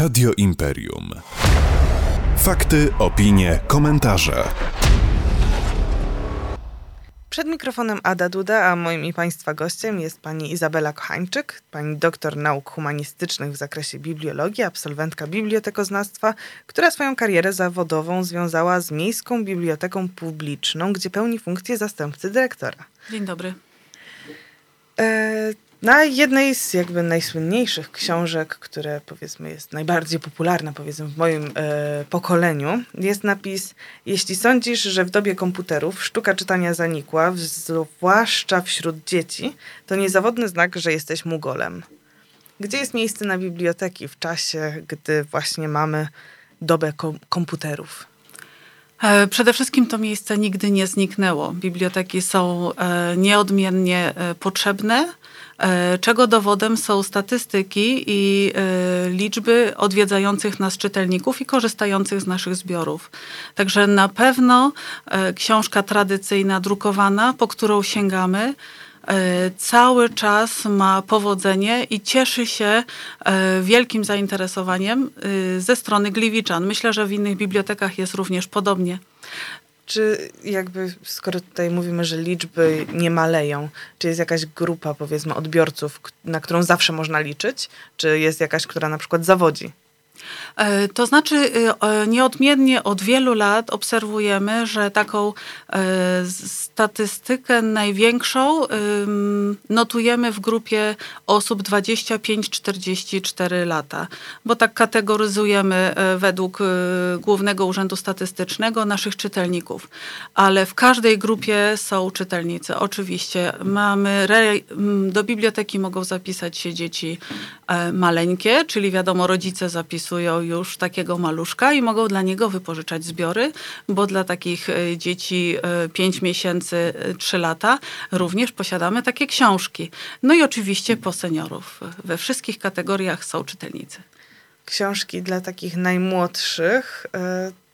Radio Imperium. Fakty, opinie, komentarze. Przed mikrofonem Ada Duda, a moim i Państwa gościem jest pani Izabela Kochańczyk, pani doktor nauk humanistycznych w zakresie bibliologii, absolwentka bibliotekoznawstwa, która swoją karierę zawodową związała z Miejską Biblioteką Publiczną, gdzie pełni funkcję zastępcy dyrektora. Dzień dobry. Na jednej z jakby najsłynniejszych książek, które powiedzmy jest najbardziej popularna powiedzmy w moim e, pokoleniu, jest napis Jeśli sądzisz, że w dobie komputerów sztuka czytania zanikła, zwłaszcza wśród dzieci, to niezawodny znak, że jesteś mugolem. Gdzie jest miejsce na biblioteki w czasie, gdy właśnie mamy dobę kom komputerów? E, przede wszystkim to miejsce nigdy nie zniknęło. Biblioteki są e, nieodmiennie e, potrzebne, czego dowodem są statystyki i liczby odwiedzających nas czytelników i korzystających z naszych zbiorów. Także na pewno książka tradycyjna, drukowana, po którą sięgamy, cały czas ma powodzenie i cieszy się e, wielkim zainteresowaniem e, ze strony Gliwiczan. Myślę, że w innych bibliotekach jest również podobnie. Czy jakby, skoro tutaj mówimy, że liczby nie maleją, czy jest jakaś grupa, powiedzmy, odbiorców, na którą zawsze można liczyć? Czy jest jakaś, która na przykład zawodzi? E, to znaczy, y, e, nieodmiennie od wielu lat obserwujemy, że taką e, statystykę największą notujemy w grupie osób 25-44 lata, bo tak kategoryzujemy według Głównego Urzędu Statystycznego naszych czytelników. Ale w każdej grupie są czytelnicy. Oczywiście mamy, do biblioteki mogą zapisać się dzieci maleńkie, czyli wiadomo, rodzice zapisują już takiego maluszka i mogą dla niego wypożyczać zbiory, bo dla takich e, dzieci 5 e, miesięcy, 3 e, lata również posiadamy takie książki. No i oczywiście po seniorów. We wszystkich kategoriach są czytelnicy. Książki dla takich najmłodszych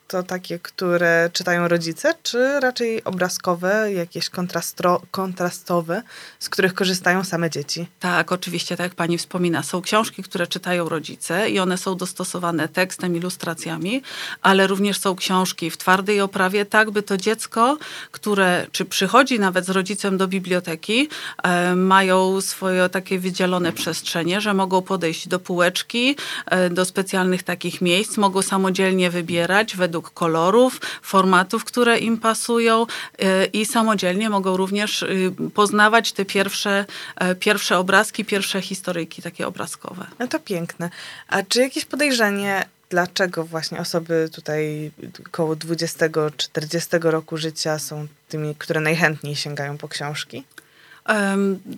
to takie, które czytają rodzice, czy raczej obrazkowe, jakieś kontrastowe, z których korzystają same dzieci? Tak, oczywiście, tak jak pani wspomina. Są książki, które czytają rodzice i one są dostosowane tekstem, ilustracjami, ale również są książki w twardej oprawie, tak by to dziecko, które czy przychodzi nawet z rodzicem do biblioteki, e, mają swoje takie wydzielone przestrzenie, że mogą podejść do półeczki, e, do specjalnych takich miejsc, mogą samodzielnie wybierać według według kolorów, formatów, które im pasują y, i samodzielnie mogą również y, poznawać te pierwsze, e, pierwsze obrazki, pierwsze historyjki takie obrazkowe. No to piękne. A czy jakieś podejrzenie, dlaczego właśnie osoby tutaj około 20-40 roku życia są tymi, które najchętniej sięgają po książki?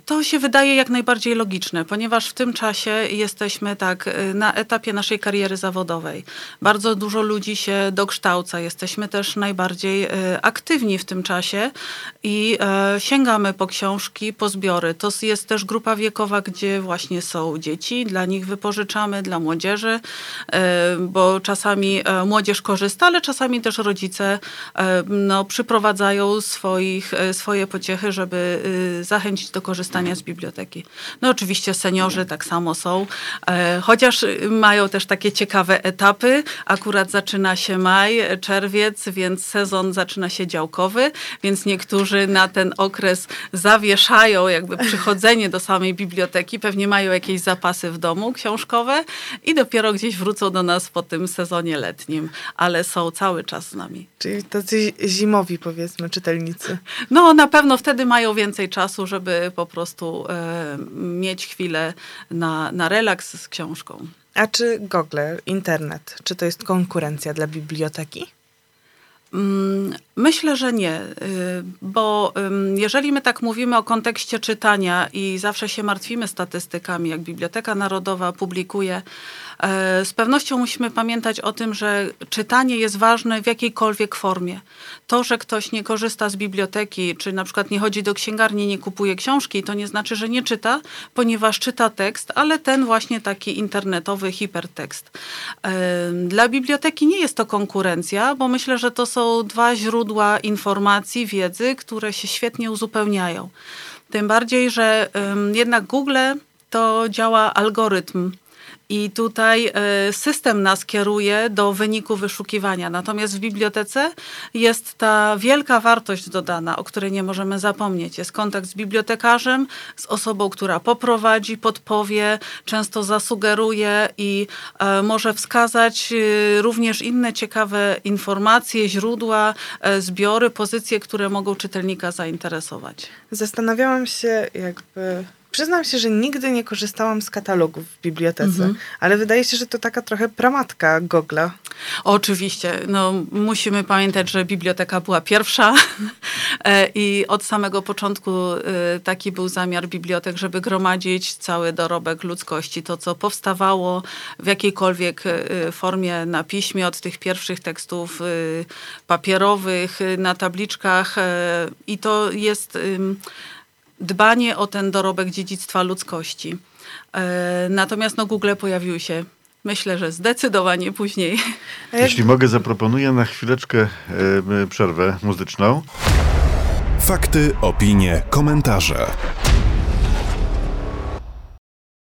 To się wydaje jak najbardziej logiczne, ponieważ w tym czasie jesteśmy tak y, na etapie naszej kariery zawodowej. Bardzo dużo ludzi się dokształca, jesteśmy też najbardziej y, aktywni w tym czasie i e, sięgamy po książki, po zbiory. To jest też grupa wiekowa, gdzie właśnie są dzieci, dla nich wypożyczamy, dla młodzieży, e, bo czasami e, młodzież korzysta, ale czasami też rodzice no, przyprowadzają swoich, swoje pociechy, żeby zachęcić zachęcić do korzystania z biblioteki. No oczywiście seniorzy tak samo są, e, chociaż mają też takie ciekawe etapy. Akurat zaczyna się maj, czerwiec, więc sezon zaczyna się działkowy, więc niektórzy na ten okres zawieszają jakby przychodzenie do samej biblioteki, pewnie mają jakieś zapasy w domu książkowe i dopiero gdzieś wrócą do nas po tym sezonie letnim, ale są cały czas z nami. Czyli tacy zimowi powiedzmy czytelnicy. No na pewno wtedy mają więcej czasu, żeby po prostu e, mieć chwilę na, na relaks z książką. A czy Google, internet, czy to jest konkurencja dla biblioteki? Mm, myślę, że nie, y, bo jeżeli my tak mówimy o kontekście czytania i zawsze się martwimy statystykami, jak Biblioteka Narodowa publikuje, e, z pewnością musimy pamiętać o tym, że czytanie jest ważne w jakiejkolwiek formie. To, że ktoś nie korzysta z biblioteki, czy na przykład nie chodzi do księgarni, nie kupuje książki, to nie znaczy, że nie czyta, ponieważ czyta tekst, ale ten właśnie taki internetowy hipertekst. Dla biblioteki nie jest to konkurencja, bo myślę, że to są są dwa źródła informacji, wiedzy, które się świetnie uzupełniają. Tym bardziej, że jednak Google to działa algorytm I tutaj e, system nas kieruje do wyniku wyszukiwania. Natomiast w bibliotece jest ta wielka wartość dodana, o której nie możemy zapomnieć. Jest kontakt z bibliotekarzem, z osobą, która poprowadzi, podpowie, często zasugeruje i e, może wskazać e, również inne ciekawe informacje, źródła, zbiory, pozycje, które mogą czytelnika zainteresować. Zastanawiałam się, jakby Przyznam się, że nigdy nie korzystałam z katalogów w bibliotece, mhm. ale wydaje się, że to taka trochę pramatka Gogla. Oczywiście. No, musimy pamiętać, że biblioteka była pierwsza e, i od samego początku e, taki był zamiar bibliotek, żeby gromadzić cały dorobek ludzkości. To, co powstawało w jakiejkolwiek e, formie na piśmie, od tych pierwszych tekstów papierowych, na tabliczkach i to jest dbanie o ten dorobek dziedzictwa ludzkości. E, natomiast no, Google pojawiły się Myślę, że zdecydowanie później. Jeśli mogę, zaproponuję na chwileczkę e, przerwę muzyczną. Fakty, opinie, komentarze.